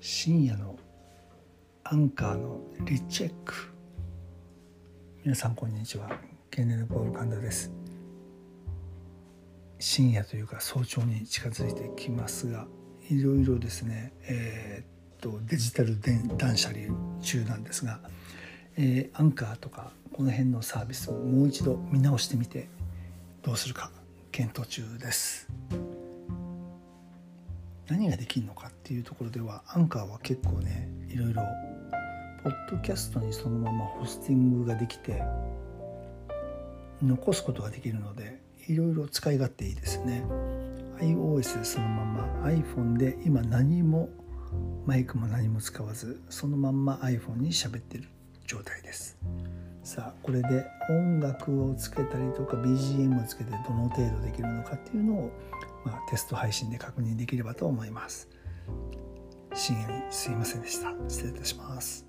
深夜のアンカーのリチェック。皆さんこんにちは。ケネルポール神田です。深夜というか早朝に近づいてきますがいろいろですねえー、っとデジタル断捨離中なんですが、えー、アンカーとかこの辺のサービスをもう一度見直してみてどうするか検討中です。何ができるのかっていうところではアンカーは結構ねいろいろポッドキャストにそのままホスティングができて残すことができるのでいろいろ使い勝手いいですね。iOS でそのまま iPhone で今何もマイクも何も使わずそのまんま iPhone に喋ってる状態です。さあこれで音楽をつけたりとか BGM をつけてどの程度できるのかっていうのをまあ、テスト配信で確認できればと思います。深夜にすいませんでした。失礼いたします。